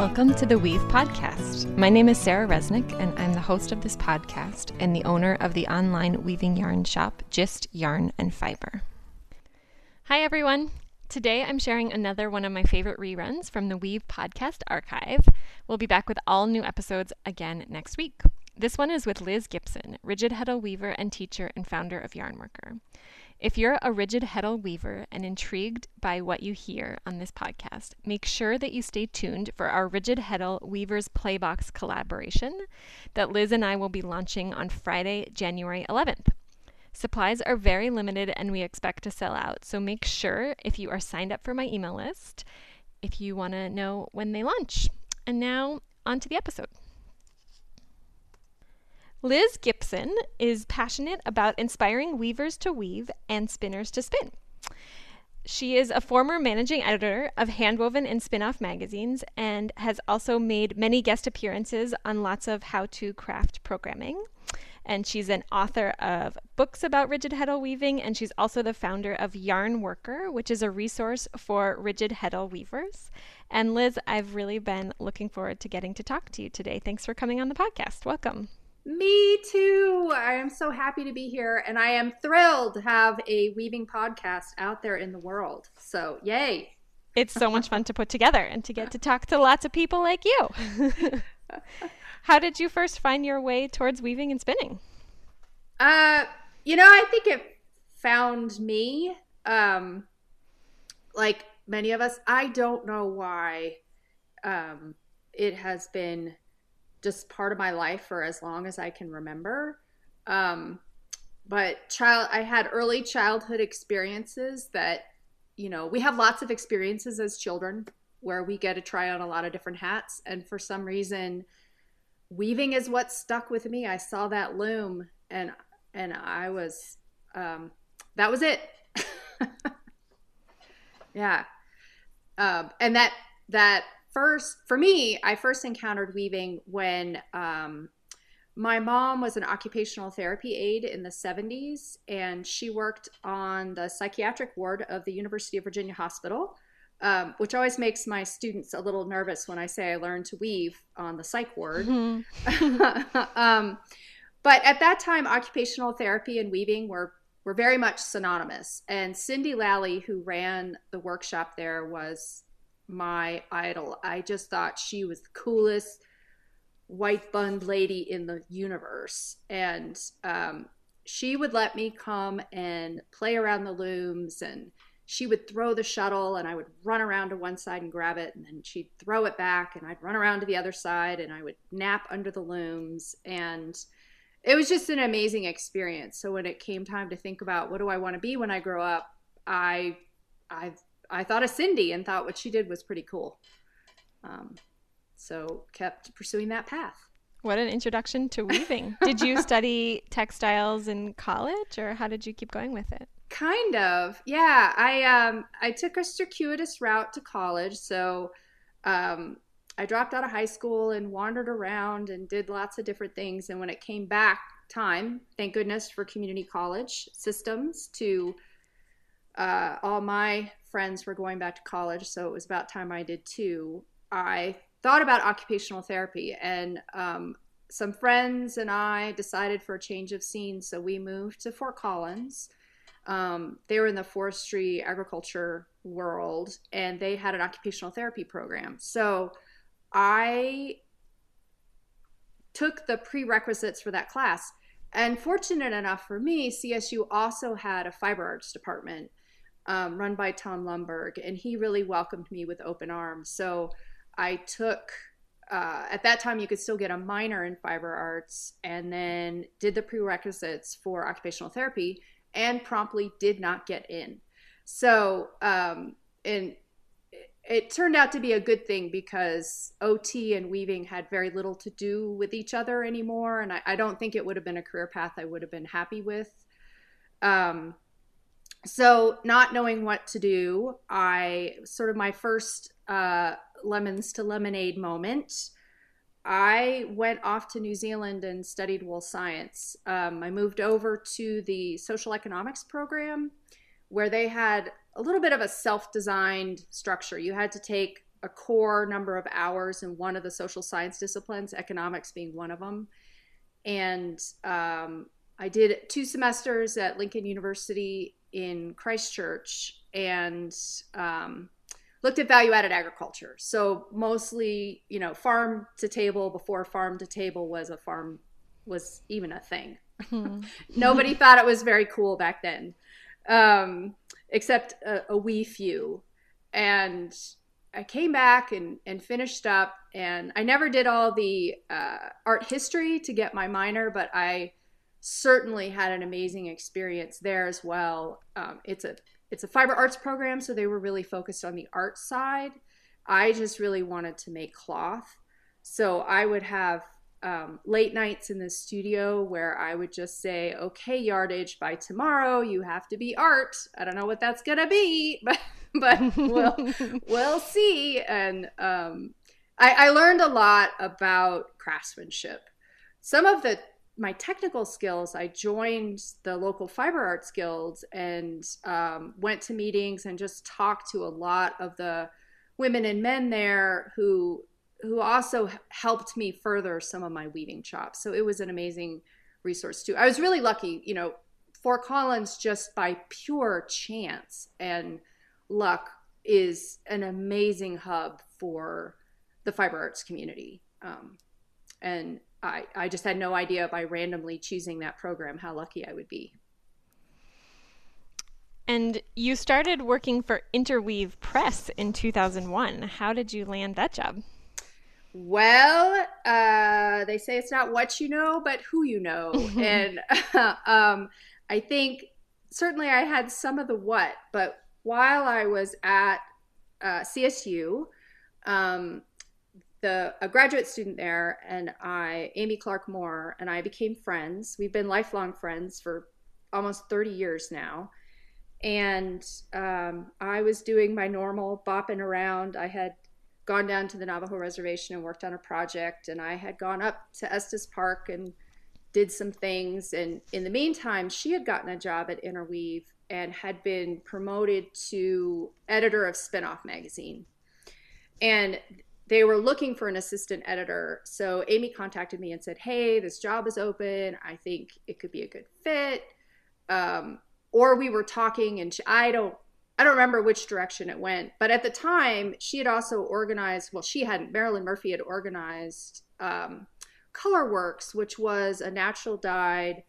Welcome to the Weave Podcast. My name is Sarah Resnick, and I'm the host of this podcast and the owner of the online weaving yarn shop, Gist Yarn and Fiber. Hi, everyone. Today I'm sharing another one of my favorite reruns from the Weave Podcast archive. We'll be back with all new episodes again next week. This one is with Liz Gibson, rigid heddle weaver and teacher and founder of Yarnworker. If you're a rigid heddle weaver and intrigued by what you hear on this podcast, make sure that you stay tuned for our Rigid Heddle Weavers Playbox collaboration that Liz and I will be launching on Friday, January 11th. Supplies are very limited and we expect to sell out, so make sure if you are signed up for my email list if you want to know when they launch. And now, on to the episode. Liz Gibson is passionate about inspiring weavers to weave and spinners to spin. She is a former managing editor of Handwoven and Spinoff magazines and has also made many guest appearances on lots of how to craft programming. And she's an author of books about rigid heddle weaving, and she's also the founder of Yarnworker, which is a resource for rigid heddle weavers. And Liz, I've really been looking forward to getting to talk to you today. Thanks for coming on the podcast. Welcome. Me too. I am so happy to be here and I am thrilled to have a weaving podcast out there in the world. So, yay. It's so much fun to put together and to get to talk to lots of people like you. How did you first find your way towards weaving and spinning? Uh, you know, I think it found me. Um, like many of us, I don't know why um, it has been just part of my life for as long as I can remember. Um, but child, I had early childhood experiences that, you know, we have lots of experiences as children where we get to try on a lot of different hats. And for some reason, weaving is what stuck with me. I saw that loom and, and I was, um, that was it. yeah. Um, and that, that first, for me, I first encountered weaving when um, my mom was an occupational therapy aide in the 70s, and she worked on the psychiatric ward of the University of Virginia Hospital. Um, which always makes my students a little nervous when I say I learned to weave on the psych ward. Mm-hmm. um, but at that time, occupational therapy and weaving were were very much synonymous. And Cindy Lally, who ran the workshop there, was my idol. I just thought she was the coolest white bun lady in the universe. And um, she would let me come and play around the looms and she would throw the shuttle and I would run around to one side and grab it and then she'd throw it back and I'd run around to the other side and I would nap under the looms and it was just an amazing experience. So when it came time to think about what do I want to be when I grow up, I I I thought of Cindy and thought what she did was pretty cool. Um, so kept pursuing that path. What an introduction to weaving. did you study textiles in college or how did you keep going with it? Kind of. Yeah, I um I took a circuitous route to college, so um I dropped out of high school and wandered around and did lots of different things and when it came back time, thank goodness for community college systems to uh, all my friends were going back to college, so it was about time I did too. I thought about occupational therapy, and um, some friends and I decided for a change of scene, so we moved to Fort Collins. Um, they were in the forestry agriculture world, and they had an occupational therapy program. So I took the prerequisites for that class. And fortunate enough for me, CSU also had a fiber arts department um, run by Tom Lumberg, and he really welcomed me with open arms. So I took, uh, at that time, you could still get a minor in fiber arts, and then did the prerequisites for occupational therapy, and promptly did not get in. So, um, and it turned out to be a good thing because OT and weaving had very little to do with each other anymore. And I, I don't think it would have been a career path I would have been happy with. Um, so not knowing what to do i sort of my first uh, lemons to lemonade moment i went off to new zealand and studied wool science um, i moved over to the social economics program where they had a little bit of a self-designed structure you had to take a core number of hours in one of the social science disciplines, economics being one of them. And um, I did two semesters at Lincoln University in Christchurch and um, looked at value added agriculture. So mostly, you know, farm to table before farm to table was a farm was even a thing. Hmm. Nobody thought it was very cool back then, um, except a, a wee few. And I came back and, and finished up, and I never did all the uh, art history to get my minor, but I certainly had an amazing experience there as well. Um, it's a it's a fiber arts program, so they were really focused on the art side. I just really wanted to make cloth, so I would have um, late nights in the studio where I would just say, "Okay, yardage by tomorrow, you have to be art." I don't know what that's gonna be, but but we'll we'll see. And um, I, I learned a lot about craftsmanship. Some of the my technical skills, I joined the local fiber arts guilds and um, went to meetings and just talked to a lot of the women and men there who who also helped me further some of my weaving chops. So it was an amazing resource too. I was really lucky, you know, Fort Collins just by pure chance and luck is an amazing hub for the fiber arts community. Um, and I, I just had no idea by randomly choosing that program how lucky I would be. And you started working for Interweave Press in 2001. How did you land that job? Well, uh, they say it's not what you know, but who you know. and um, I think certainly I had some of the what, but while I was at uh, CSU, um, the a graduate student there and I, Amy Clarke Moore, and I became friends. We've been lifelong friends for almost 30 years now. And um, I was doing my normal bopping around. I had gone down to the Navajo reservation and worked on a project, and I had gone up to Estes Park and did some things. And in the meantime, she had gotten a job at Interweave and had been promoted to editor of Spinoff magazine. And they were looking for an assistant editor. So Amy contacted me and said, Hey, this job is open. I think it could be a good fit. Um, or we were talking and she, I don't I don't remember which direction it went, but at the time she had also organized. Well, she hadn't. Marilyn Murphy had organized um, Colorworks, which was a natural dyed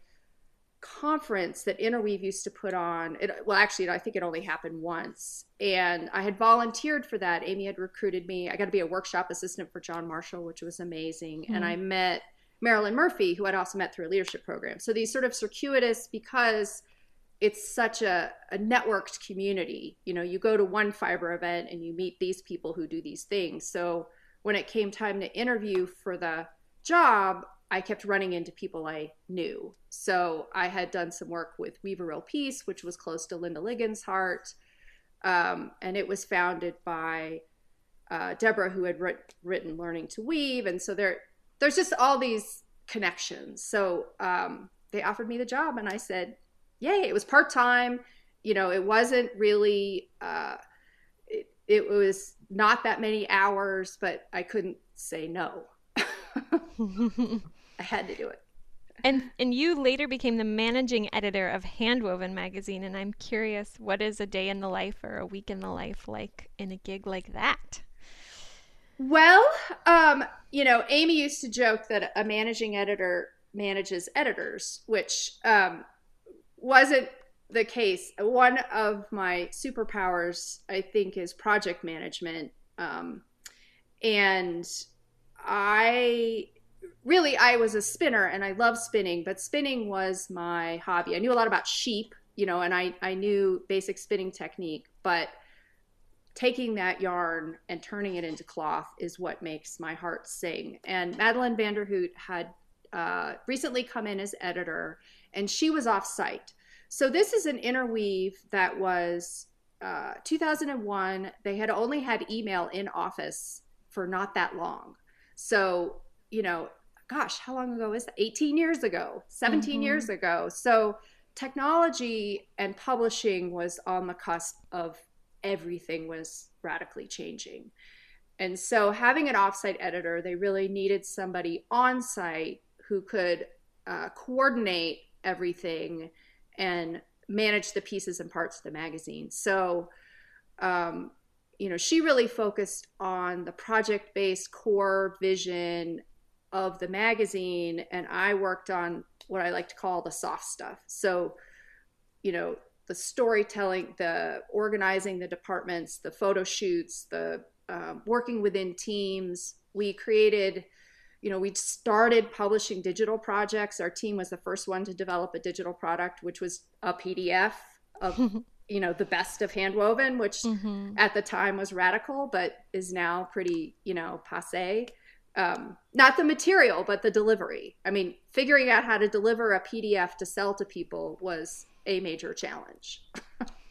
conference that Interweave used to put on. It, well, actually, I think it only happened once. And I had volunteered for that. Amy had recruited me. I got to be a workshop assistant for John Marshall, which was amazing. Mm-hmm. And I met Marilyn Murphy, who I'd also met through a leadership program. So these sort of circuitous, because it's such a, a networked community. You know, you go to one fiber event and you meet these people who do these things. So when it came time to interview for the job, I kept running into people I knew. So I had done some work with Weave Peace, which was close to Linda Ligon's heart. Um, and it was founded by uh, Deborah, who had writ- written Learning to Weave. And so there, there's just all these connections. So um, they offered me the job, and I said, Yay. It was part time. You know, it wasn't really, uh, it, it was not that many hours, but I couldn't say no. I had to do it. And and you later became the managing editor of Handwoven magazine, and I'm curious, what is a day in the life or a week in the life like in a gig like that? Well, um, you know, Amy used to joke that a managing editor manages editors, which um, wasn't the case. One of my superpowers, I think, is project management. Um, and I really I was a spinner and I love spinning, but spinning was my hobby. I knew a lot about sheep, you know, and I, I knew basic spinning technique, but taking that yarn and turning it into cloth is what makes my heart sing. And Madelyn van der Hoogt had uh, recently come in as editor, and she was off site. So this is an interweave that was uh, 2001. They had only had email in office for not that long. So, you know, gosh, how long ago is that? 18 years ago, 17 mm-hmm. years ago. So technology and publishing was on the cusp of everything was radically changing. and so having an offsite editor, they really needed somebody on site who could uh, coordinate everything and manage the pieces and parts of the magazine. So, um, you know, she really focused on the project based core vision of the magazine, and I worked on what I like to call the soft stuff. So, you know, the storytelling, the organizing the departments, the photo shoots, the uh, working within teams. We created, you know, we started publishing digital projects. Our team was the first one to develop a digital product, which was a PDF of, you know, the best of handwoven, which mm-hmm. at the time was radical, but is now pretty, you know, passe. Um, not the material, but the delivery. I mean, figuring out how to deliver a PDF to sell to people was a major challenge.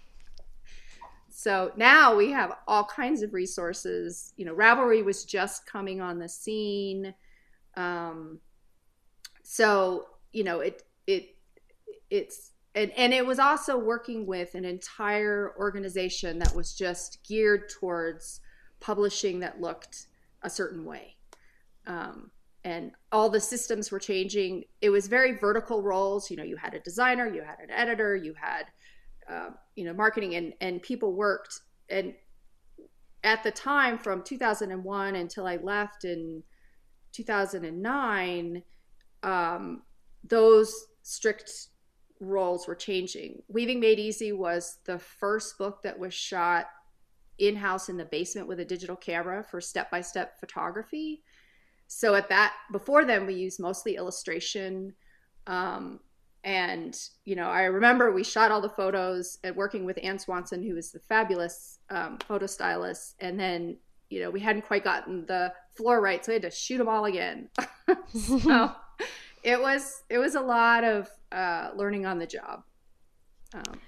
So now we have all kinds of resources. You know, Ravelry was just coming on the scene. Um, so, you know, it, it, it's, and, and it was also working with an entire organization that was just geared towards publishing that looked a certain way. Um, and all the systems were changing. It was very vertical roles. You know, you had a designer, you had an editor, you had uh, you know marketing and and people worked and at the time from 2001 until I left in 2009 um, those strict roles were changing. Weaving Made Easy was the first book that was shot in house in the basement with a digital camera for step by step photography. So at that before then we used mostly illustration. Um, and you know i remember we shot all the photos and working with ann swanson who was the fabulous um, photo stylist and then you know we hadn't quite gotten the floor right so we had to shoot them all again so it was it was a lot of uh, learning on the job um,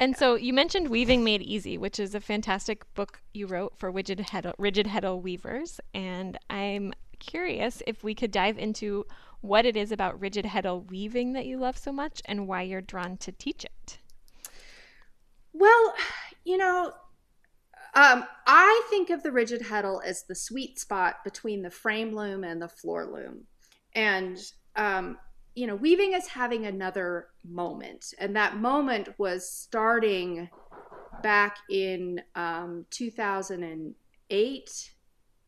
and so you mentioned Weaving Made Easy, which is a fantastic book you wrote for rigid heddle, rigid heddle weavers. And I'm curious if we could dive into what it is about rigid heddle weaving that you love so much and why you're drawn to teach it. Well, you know, um, I think of the rigid heddle as the sweet spot between the frame loom and the floor loom. And, um, you know, weaving is having another moment. And that moment was starting back in um, 2008,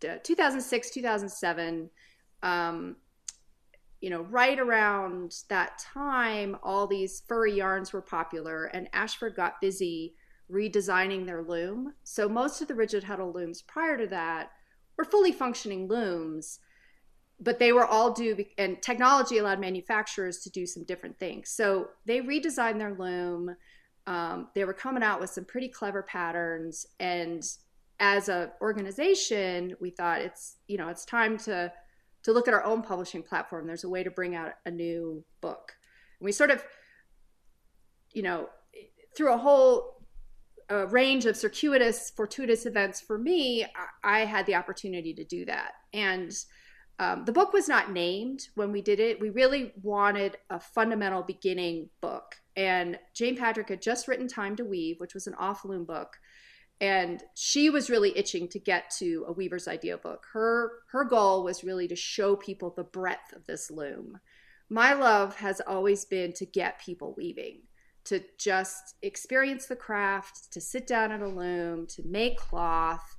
2006, 2007. Um, you know, right around that time, all these furry yarns were popular, and Ashford got busy redesigning their loom. So most of the rigid heddle looms prior to that were fully functioning looms, but they were all due, and technology allowed manufacturers to do some different things. So they redesigned their loom. Um, they were coming out with some pretty clever patterns, and as an organization, we thought it's you know it's time to to look at our own publishing platform. There's a way to bring out a new book. And we sort of, you know, through a whole uh, range of circuitous, fortuitous events for me, I, I had the opportunity to do that. And um, the book was not named when we did it. We really wanted a fundamental beginning book. And Jane Patrick had just written Time to Weave, which was an off loom book and she was really itching to get to a weaver's idea book. Her her goal was really to show people the breadth of this loom. My love has always been to get people weaving to just experience the craft to sit down at a loom to make cloth.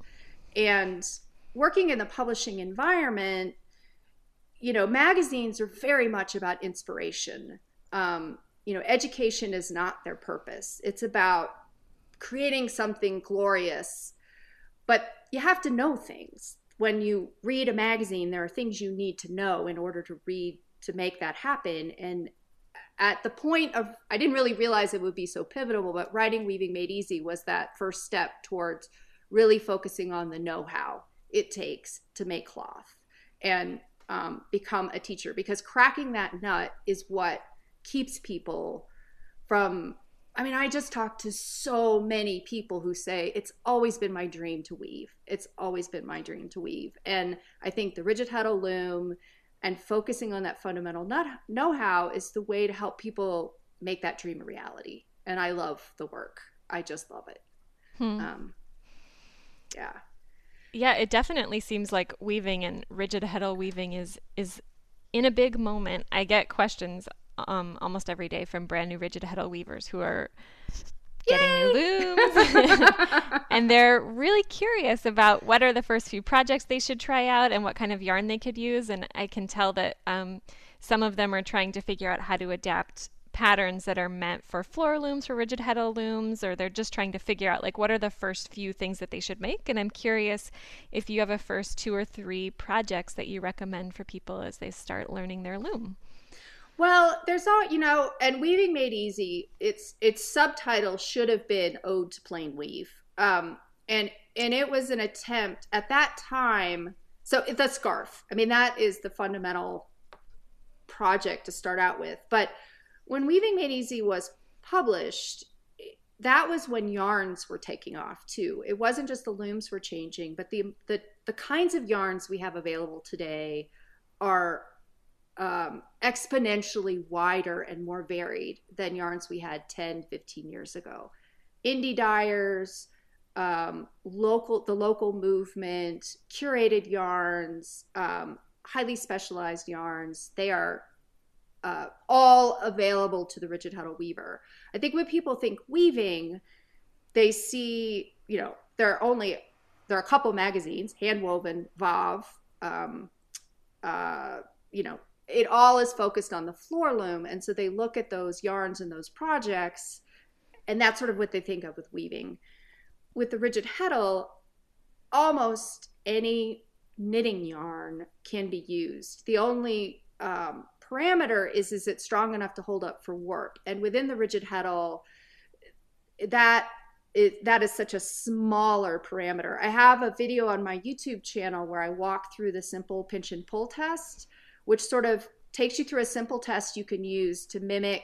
And working in the publishing environment you know magazines are very much about inspiration. Um, you know education is not their purpose. It's about creating something glorious. But you have to know things. When you read a magazine, there are things you need to know in order to read to make that happen. And at the point of, I didn't really realize it would be so pivotal, but writing Weaving Made Easy was that first step towards really focusing on the know how it takes to make cloth and um, become a teacher because cracking that nut is what keeps people from I mean, I just talked to so many people who say it's always been my dream to weave. It's always been my dream to weave. And I think the rigid heddle loom and focusing on that fundamental know how is the way to help people make that dream a reality. And I love the work. I just love it. Hmm. Um, yeah. Yeah, it definitely seems like weaving and rigid heddle weaving is is in a big moment. I get questions um, almost every day from brand new rigid heddle weavers who are getting Yay! new looms. and they're really curious about what are the first few projects they should try out and what kind of yarn they could use. And I can tell that um, some of them are trying to figure out how to adapt patterns that are meant for floor looms, for rigid heddle looms, or they're just trying to figure out like what are the first few things that they should make. And I'm curious if you have a first two or three projects that you recommend for people as they start learning their loom. Well, there's all you know, and weaving made easy. Its its subtitle should have been "Ode to Plain Weave," um, and and it was an attempt at that time. So the scarf. I mean, that is the fundamental project to start out with. But when Weaving Made Easy was published, that was when yarns were taking off too. It wasn't just the looms were changing, but the the the kinds of yarns we have available today are um, exponentially wider and more varied than yarns we had 10, 15 years ago. Indie dyers, um, local, the local movement, curated yarns, um, highly specialized yarns. They are uh, all available to the rigid heddle weaver. I think when people think weaving, they see, you know, there are only there are a couple magazines, Handwoven, Vav, um, uh, you know, it all is focused on the floor loom. And so they look at those yarns and those projects, and that's sort of what they think of with weaving. With the rigid heddle, almost any knitting yarn can be used. The only um, parameter is is it strong enough to hold up for work? And within the rigid heddle, that it, that is such a smaller parameter. I have a video on my YouTube channel where I walk through the simple pinch and pull test which sort of takes you through a simple test you can use to mimic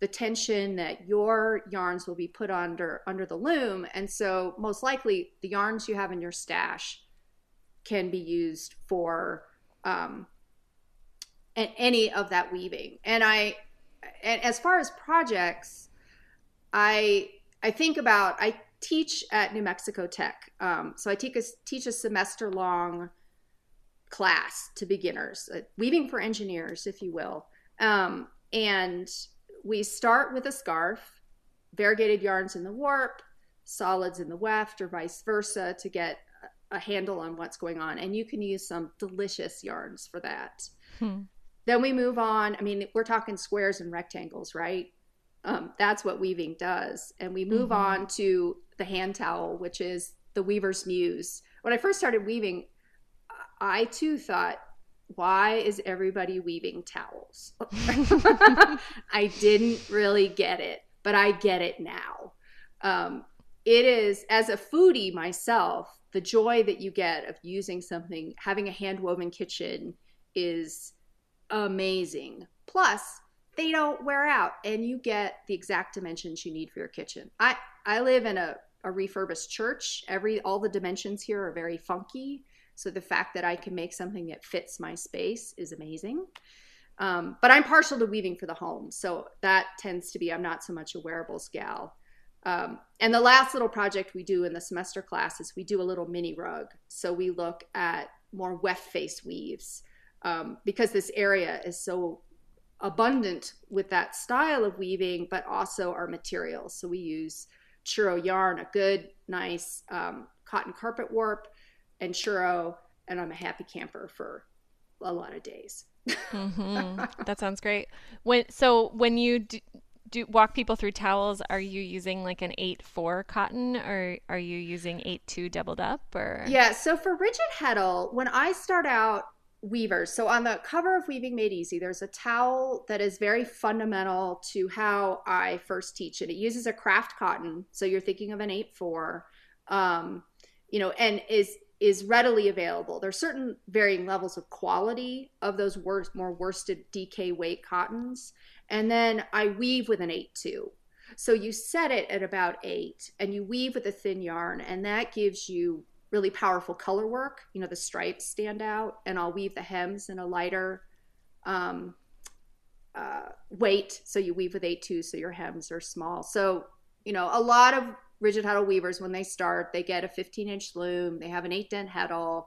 the tension that your yarns will be put under under the loom. And so most likely the yarns you have in your stash can be used for um, any of that weaving. And i and as far as projects i i think about i teach at new mexico tech. Um, so i a, teach a semester long class to beginners, uh, weaving for engineers, if you will. Um, and we start with a scarf, variegated yarns in the warp, solids in the weft, or vice versa to get a handle on what's going on. And you can use some delicious yarns for that. Hmm. Then we move on. I mean, we're talking squares and rectangles, right? Um, that's what weaving does. And we move mm-hmm. on to the hand towel, which is the weaver's muse. When I first started weaving, I too thought, why is everybody weaving towels? I didn't really get it, but I get it now. Um, it is, as a foodie myself, the joy that you get of using something, having a hand woven kitchen is amazing. Plus, they don't wear out and you get the exact dimensions you need for your kitchen. I, I live in a, a refurbished church. Every all the dimensions here are very funky. So the fact that I can make something that fits my space is amazing. Um, but I'm partial to weaving for the home. So that tends to be, I'm not so much a wearables gal. Um, and the last little project we do in the semester class is we do a little mini rug. So we look at more weft face weaves um, because this area is so abundant with that style of weaving, but also our materials. So we use churro yarn, a good, nice um, cotton carpet warp, and churro, and I'm a happy camper for a lot of days. mm-hmm. That sounds great. When so when you do, do, walk people through towels, are you using like an eight four cotton, or are you using eight two doubled up, or yeah? So for rigid heddle, when I start out weavers, so on the cover of Weaving Made Easy, there's a towel that is very fundamental to how I first teach it. It uses a craft cotton, so you're thinking of an eight four, um, you know, and is is readily available. There's certain varying levels of quality of those worst, more worsted DK weight cottons. And then I weave with an 8-2. So you set it at about 8 and you weave with a thin yarn and that gives you really powerful color work. You know, the stripes stand out and I'll weave the hems in a lighter um, uh, weight. So you weave with 8-2 so your hems are small. So, you know, a lot of rigid heddle weavers when they start they get a 15 inch loom they have an 8 dent heddle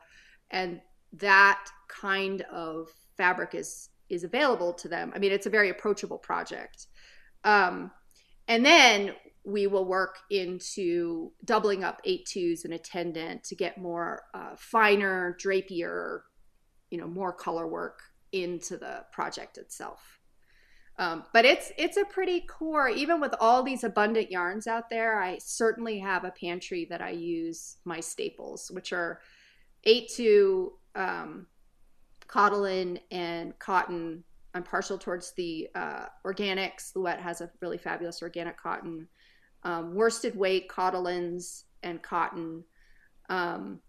and that kind of fabric is is available to them. I mean it's a very approachable project. Um, and then we will work into doubling up eight twos and a tendon to get more uh, finer drapier you know more color work into the project itself um, but it's it's a pretty core. Even with all these abundant yarns out there, I certainly have a pantry that I use my staples, which are eight to um, Cottolin and cotton. I'm partial towards the uh, organics. Louet has a really fabulous organic cotton. Um, worsted weight Cottolins and cotton. Um,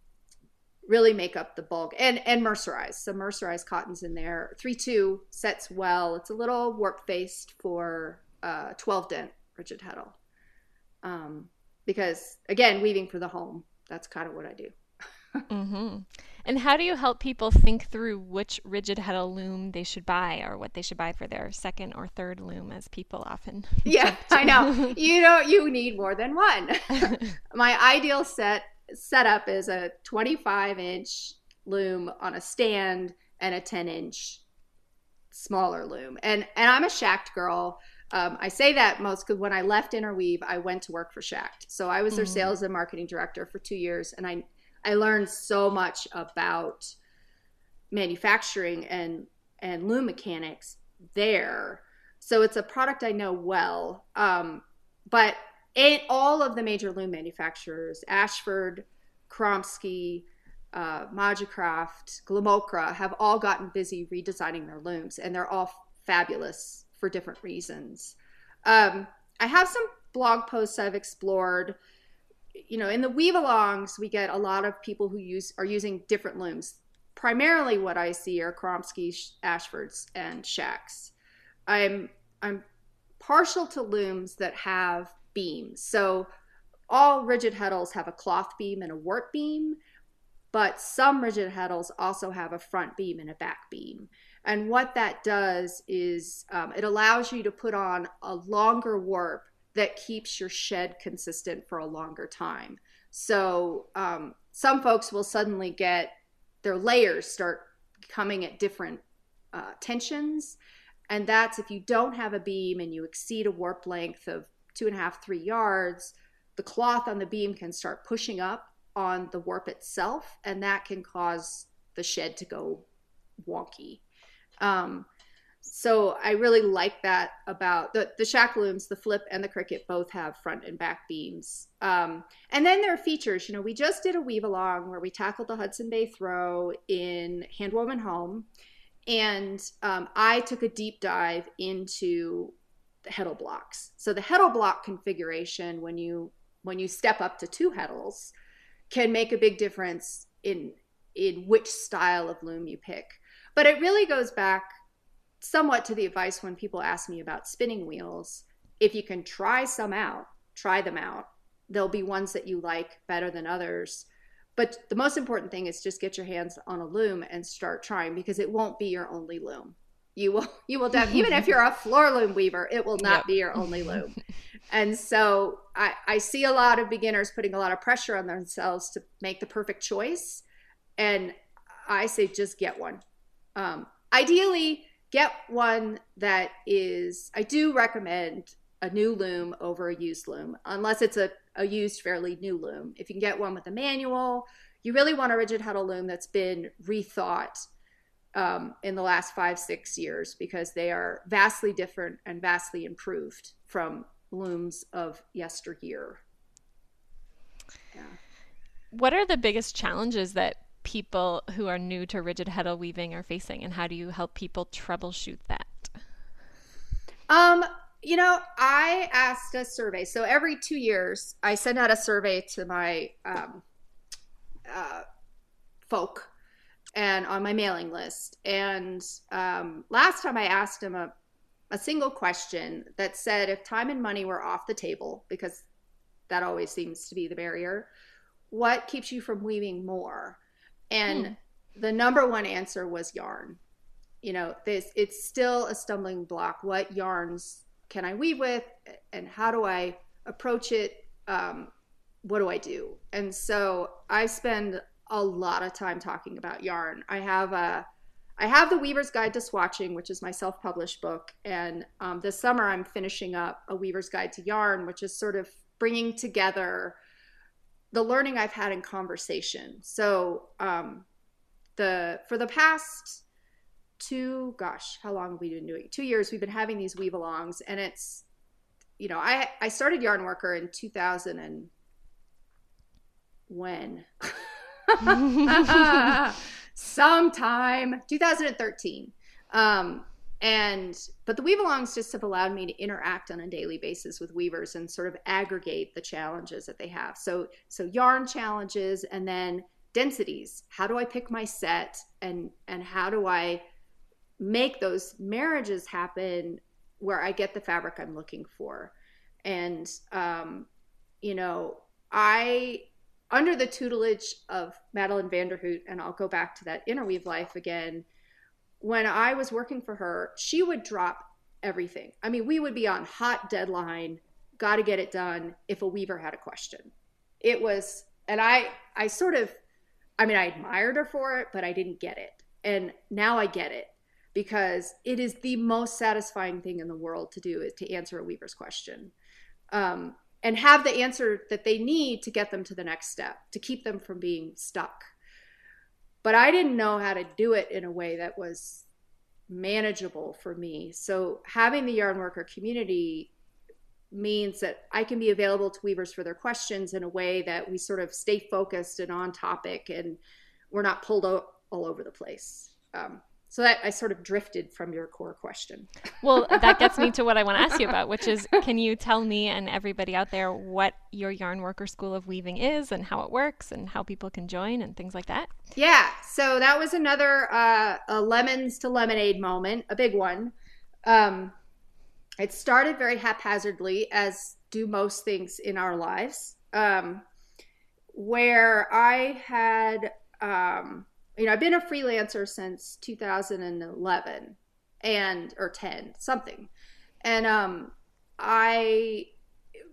really make up the bulk. And and mercerized. So mercerized cottons in there. 3-2 sets well. It's a little warp faced for uh 12 dent rigid heddle. Um because again weaving for the home. That's kind of what i do. Mm-hmm. and how do you help people think through which rigid heddle loom they should buy or what they should buy for their second or third loom as people often yeah i know. you know you need more than one. My ideal set setup is a 25 inch loom on a stand and a 10 inch smaller loom. And and I'm a Schacht girl. Um, I say that most because when I left Interweave, I went to work for Schacht. So I was their mm-hmm. sales and marketing director for two years, and I I learned so much about manufacturing and and loom mechanics there. So it's a product I know well. Um, but it, all of the major loom manufacturers, Ashford, Kromski, uh, Majacraft, Glimakra, have all gotten busy redesigning their looms, and they're all fabulous for different reasons. Um, I have some blog posts I've explored. You know, in the weave alongs, we get a lot of people who use are using different looms. Primarily, what I see are Kromski, Ashfords, and Schachts. I'm I'm partial to looms that have So all rigid heddles have a cloth beam and a warp beam, but some rigid heddles also have a front beam and a back beam. And what that does is um, it allows you to put on a longer warp that keeps your shed consistent for a longer time. So um, some folks will suddenly get their layers start coming at different uh, tensions. And that's if you don't have a beam and you exceed a warp length of two and a half, three yards, the cloth on the beam can start pushing up on the warp itself, and that can cause the shed to go wonky. Um, so I really like that about the the Schacht looms, the flip and the cricket both have front and back beams. Um, and then there are features. You know, we just did a weave along where we tackled the Hudson Bay throw in Handwoven Home, and um, I took a deep dive into the heddle blocks. So the heddle block configuration, when you when you step up to two heddles, can make a big difference in in which style of loom you pick. But it really goes back somewhat to the advice when people ask me about spinning wheels. If you can try some out, try them out. There'll be ones that you like better than others. But the most important thing is just get your hands on a loom and start trying because it won't be your only loom you will you will def- even if you're a floor loom weaver it will not yep. be your only loom. And so I, I see a lot of beginners putting a lot of pressure on themselves to make the perfect choice. And i say just get one. Um, ideally get one that is i do recommend a new loom over a used loom unless it's a, a used fairly new loom. If you can get one with a manual you really want a rigid heddle loom that's been rethought um, in the last five, six years because they are vastly different and vastly improved from looms of yesteryear. Yeah. What are the biggest challenges that people who are new to rigid heddle weaving are facing, and how do you help people troubleshoot that? Um, you know, I asked a survey. So every two years, I send out a survey to my um, uh, folk and on my mailing list. And um, last time I asked him a, a single question that said if time and money were off the table, because that always seems to be the barrier, what keeps you from weaving more? And hmm. the number one answer was yarn. You know, this it's still a stumbling block. What yarns can I weave with, and how do I approach it? Um, what do I do? And so I spend a lot of time talking about yarn. I have a I have the Weaver's Guide to Swatching, which is my self-published book, and um, this summer I'm finishing up a Weaver's Guide to Yarn, which is sort of bringing together the learning I've had in conversation. So um, the for the past two, gosh, how long have we been doing? Two years. We've been having these weave alongs, and it's you know I I started Yarn Worker in 2000 and when. sometime. 2013 um, and but the weave alongs just have allowed me to interact on a daily basis with weavers and sort of aggregate the challenges that they have. So so yarn challenges and then densities. How do i pick my set and and how do i make those marriages happen where i get the fabric i'm looking for? And um you know i under the tutelage of Madelyn van der Hoogt, and I'll go back to that interweave life again. When I was working for her, she would drop everything. I mean, we would be on hot deadline, got to get it done if a weaver had a question. It was, and I, I sort of, I mean, I admired her for it, but I didn't get it. And now I get it because it is the most satisfying thing in the world to do is to answer a weaver's question. Um, and have the answer that they need to get them to the next step, to keep them from being stuck. But I didn't know how to do it in a way that was manageable for me. So having the yarn worker community means that I can be available to weavers for their questions in a way that we sort of stay focused and on topic and we're not pulled all over the place. Um, so that I sort of drifted from your core question. Well, that gets me to what I want to ask you about, which is can you tell me and everybody out there what your Yarn Worker School of Weaving is and how it works and how people can join and things like that? Yeah. So that was another uh, a lemons to lemonade moment, a big one. Um, it started very haphazardly, as do most things in our lives, um, where I had. Um, you know, I've been a freelancer since 2011 and or 10 something. And um I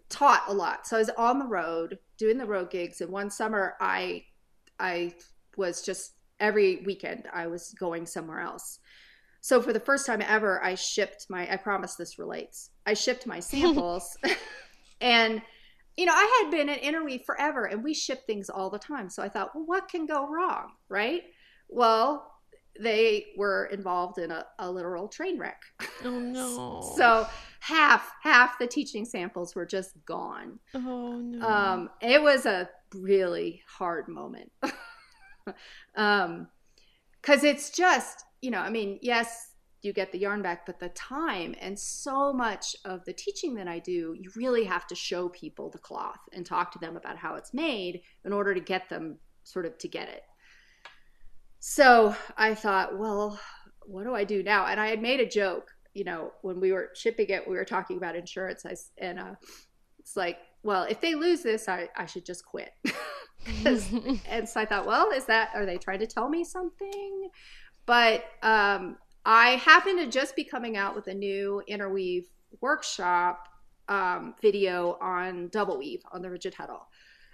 taught a lot. So I was on the road doing the road gigs and one summer I I was just every weekend I was going somewhere else. So for the first time ever I shipped my I promise this relates. I shipped my samples and you know, I had been at Interweave forever and we ship things all the time. So I thought, well, what can go wrong? Right. Well, they were involved in a, a literal train wreck. Oh no. so half half the teaching samples were just gone. Oh no. Um, it was a really hard moment. um, cause it's just, you know, I mean, yes, you get the yarn back, but the time and so much of the teaching that I do, you really have to show people the cloth and talk to them about how it's made in order to get them sort of to get it. So I thought, well, what do I do now? And I had made a joke, you know, when we were shipping it, we were talking about insurance. I, and uh, it's like, well, if they lose this, I, I should just quit. and so I thought, well, is that, are they trying to tell me something? But um, I happened to just be coming out with a new interweave workshop um, video on double weave on the rigid heddle.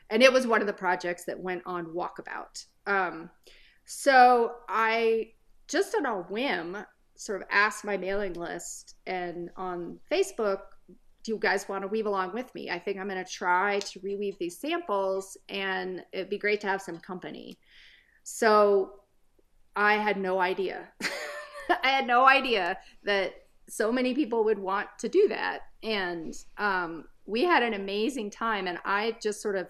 And it was one of the projects that went on walkabout. Um, so I just on a whim sort of asked my mailing list and on Facebook, do you guys want to weave along with me? I think I'm going to try to reweave these samples and it'd be great to have some company. So I had no idea. I had no idea that so many people would want to do that. And um, we had an amazing time. And I just sort of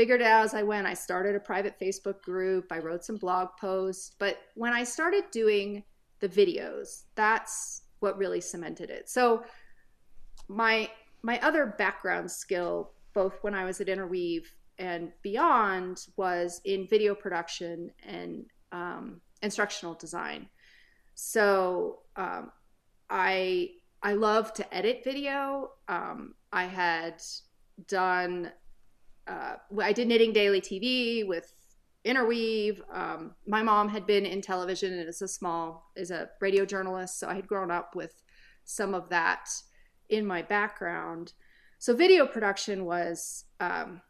figured it out as I went. I started a private Facebook group, I wrote some blog posts. But when I started doing the videos, that's what really cemented it. So my my other background skill, both when I was at Interweave and beyond, was in video production and um, instructional design. So um, I I love to edit video. Um, I had done uh, I did Knitting Daily TV with Interweave. Um, my mom had been in television and is a small, is a radio journalist. So I had grown up with some of that in my background. So video production was um,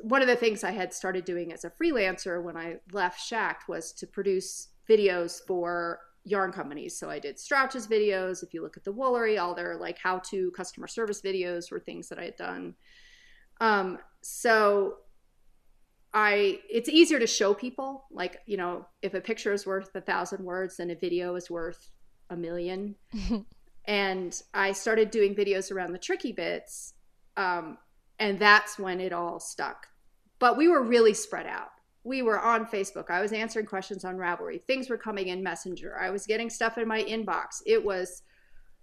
one of the things I had started doing as a freelancer when I left Schacht was to produce videos for yarn companies. So I did Strauch's videos. If you look at the Woolery, all their like how to customer service videos were things that I had done. Um, so I it's easier to show people like you know if a picture is worth a thousand words, then a video is worth a million. and I started doing videos around the tricky bits, um, and that's when it all stuck. But we were really spread out we were on Facebook. I was answering questions on Ravelry. Things were coming in Messenger. I was getting stuff in my inbox. It was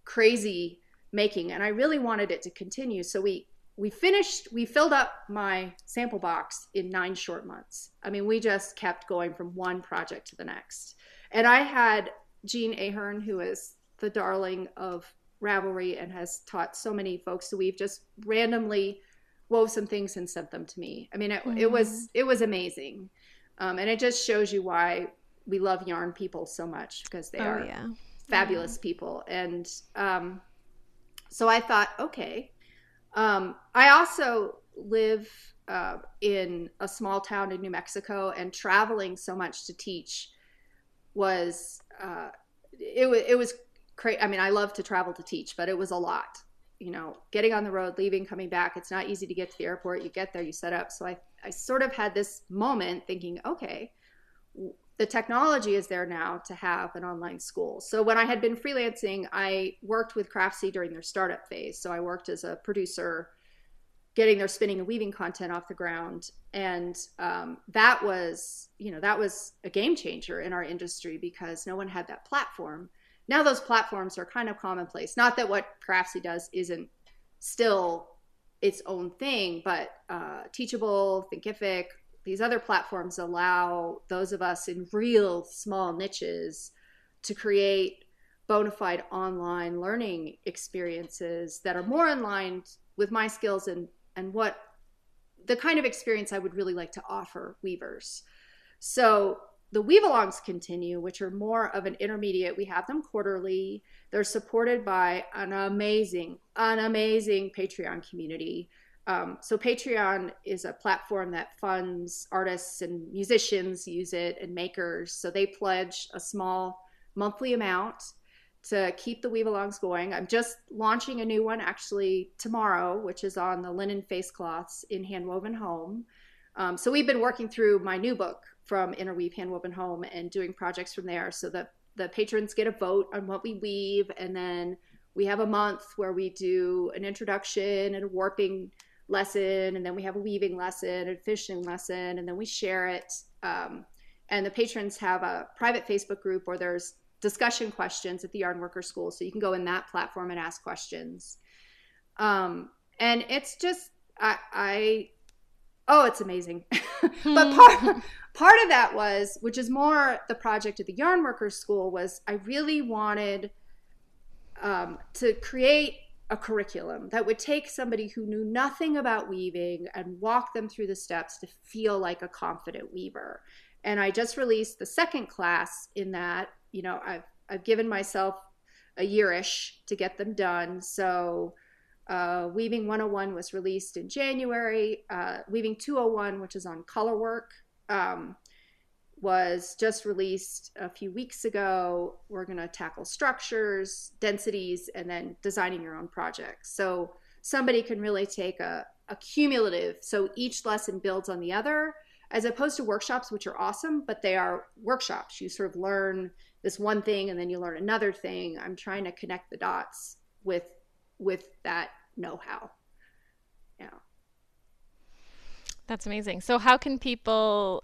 crazy making and I really wanted it to continue. So we we finished we filled up my sample box in 9 short months. I mean, we just kept going from one project to the next. And I had Jean Ahern who is the darling of Ravelry and has taught so many folks to weave just randomly wove some things and sent them to me. I mean, it, mm-hmm. it was mm-hmm. it was amazing, um, and it just shows you why we love yarn people so much because they oh, are yeah. fabulous yeah. people. And um, so I thought, okay. Um, I also live uh, in a small town in New Mexico, and traveling so much to teach was uh, it it was crazy. I mean, I love to travel to teach, but it was a lot you know, getting on the road, leaving, coming back. It's not easy to get to the airport. You get there, you set up. So I, I sort of had this moment thinking, okay, the technology is there now to have an online school. So when I had been freelancing, I worked with Craftsy during their startup phase. So I worked as a producer, getting their spinning and weaving content off the ground, and um, that was, you know, that was a game changer in our industry because no one had that platform now those platforms are kind of commonplace. Not that what Craftsy does isn't still its own thing, but uh, Teachable, Thinkific, these other platforms allow those of us in real small niches to create bona fide online learning experiences that are more in line with my skills and and what the kind of experience I would really like to offer weavers. So the weave alongs continue, which are more of an intermediate. We have them quarterly. They're supported by an amazing, an amazing Patreon community. Um, so Patreon is a platform that funds artists and musicians use it and makers. So they pledge a small monthly amount to keep the weave alongs going. I'm just launching a new one actually tomorrow, which is on the linen face cloths in hand woven home. Um, so we've been working through my new book, from Interweave Handwoven Home and doing projects from there so that the patrons get a vote on what we weave and then we have a month where we do an introduction and a warping lesson and then we have a weaving lesson and fishing lesson and then we share it um, and the patrons have a private facebook group where there's discussion questions at the yarn worker school so you can go in that platform and ask questions. Um, and it's just I, I oh it's amazing. But part part of that was which is more the project of the yarn workers school was i really wanted um, to create a curriculum that would take somebody who knew nothing about weaving and walk them through the steps to feel like a confident weaver and i just released the second class in that you know i've, I've given myself a yearish to get them done so uh, Weaving 101 was released in January. Uh, Weaving 201, which is on color work, um, was just released a few weeks ago. We're going to tackle structures, densities, and then designing your own projects. So somebody can really take a, a cumulative, so each lesson builds on the other, as opposed to workshops, which are awesome, but they are workshops. You sort of learn this one thing and then you learn another thing. I'm trying to connect the dots with with that know-how. Yeah. That's amazing. So how can people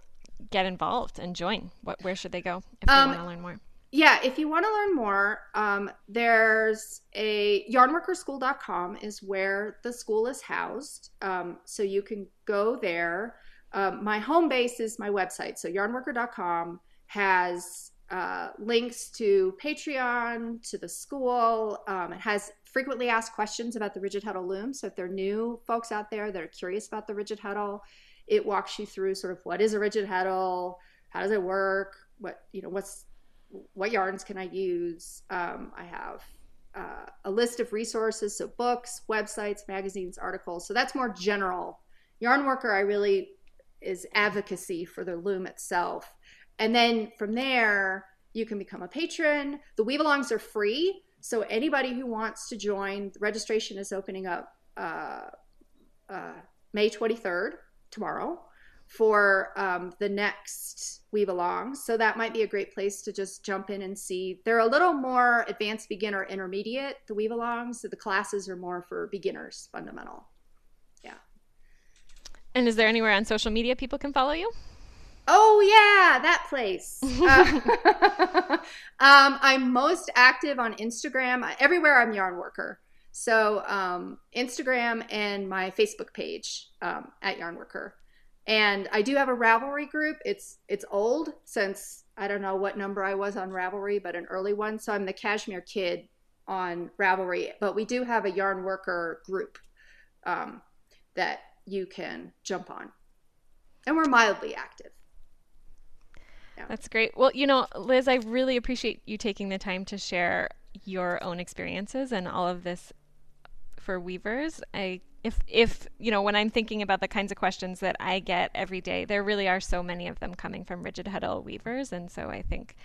get involved and join? What where should they go if they um, want to learn more? Yeah, if you want to learn more, um, there's a yarnworkerschool.com is where the school is housed. Um, so you can go there. Um, my home base is my website. So yarnworker.com has uh, links to Patreon, to the school. Um, it has frequently asked questions about the rigid heddle loom. So if there are new folks out there that are curious about the rigid heddle, it walks you through sort of what is a rigid heddle, how does it work, what you know, what's what yarns can I use. Um, I have uh, a list of resources, so books, websites, magazines, articles. So that's more general yarn worker I really is advocacy for the loom itself. And then from there, you can become a patron. The weave alongs are free. So anybody who wants to join, registration is opening up uh, uh, May 23rd, tomorrow, for um, the next weave along. So that might be a great place to just jump in and see. They're a little more advanced beginner intermediate, the weave alongs. So the classes are more for beginners, fundamental. Yeah. And is there anywhere on social media people can follow you? Oh yeah, that place. uh, um, I'm most active on Instagram. Everywhere I'm yarn worker. So um, Instagram and my Facebook page um, at Yarnworker. And I do have a Ravelry group. It's it's old since I don't know what number I was on Ravelry, but an early one. So I'm the Cashmere Kid on Ravelry. But we do have a yarn worker group um, that you can jump on, and we're mildly active. Yeah. That's great. Well, you know, Liz, I really appreciate you taking the time to share your own experiences and all of this for weavers. I if if you know when I'm thinking about the kinds of questions that I get every day, there really are so many of them coming from rigid heddle weavers, and so I think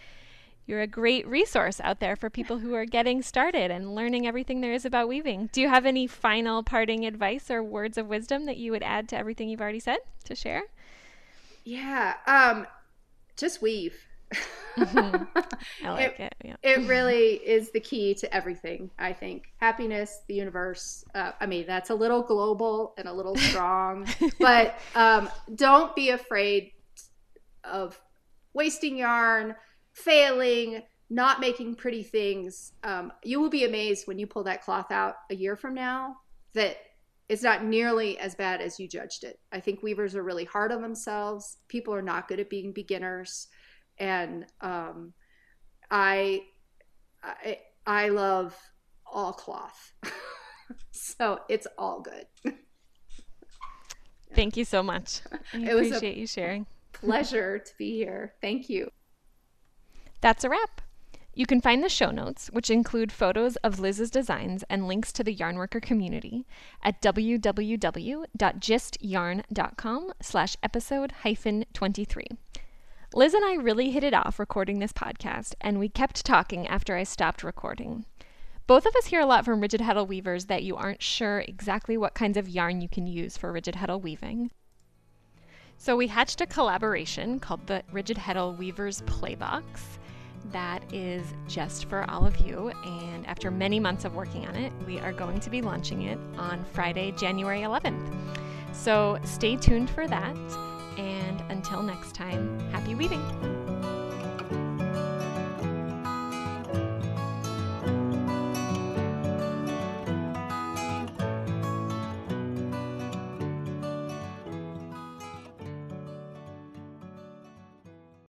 you're a great resource out there for people who are getting started and learning everything there is about weaving. Do you have any final parting advice or words of wisdom that you would add to everything you've already said to share? Yeah, um, just weave. Mm-hmm. I like it. It, yeah. it really is the key to everything. I think happiness, the universe. Uh, I mean, that's a little global and a little strong, but um, don't be afraid of wasting yarn, failing, not making pretty things. Um, you will be amazed when you pull that cloth out a year from now that it's not nearly as bad as you judged it. I think weavers are really hard on themselves. People are not good at being beginners and um, I, I I love all cloth, so it's all good. Thank you so much. I it appreciate you sharing. Pleasure to be here. Thank you. That's a wrap. You can find the show notes, which include photos of Liz's designs and links to the Yarnworker community, at www.gistyarn.com slash episode hyphen 23. Liz and I really hit it off recording this podcast, and we kept talking after I stopped recording. Both of us hear a lot from rigid heddle weavers that you aren't sure exactly what kinds of yarn you can use for rigid heddle weaving. So we hatched a collaboration called the Rigid Heddle Weavers Playbox that is just for all of you. And after many months of working on it, we are going to be launching it on Friday, January 11th. So stay tuned for that. And until next time, happy weaving!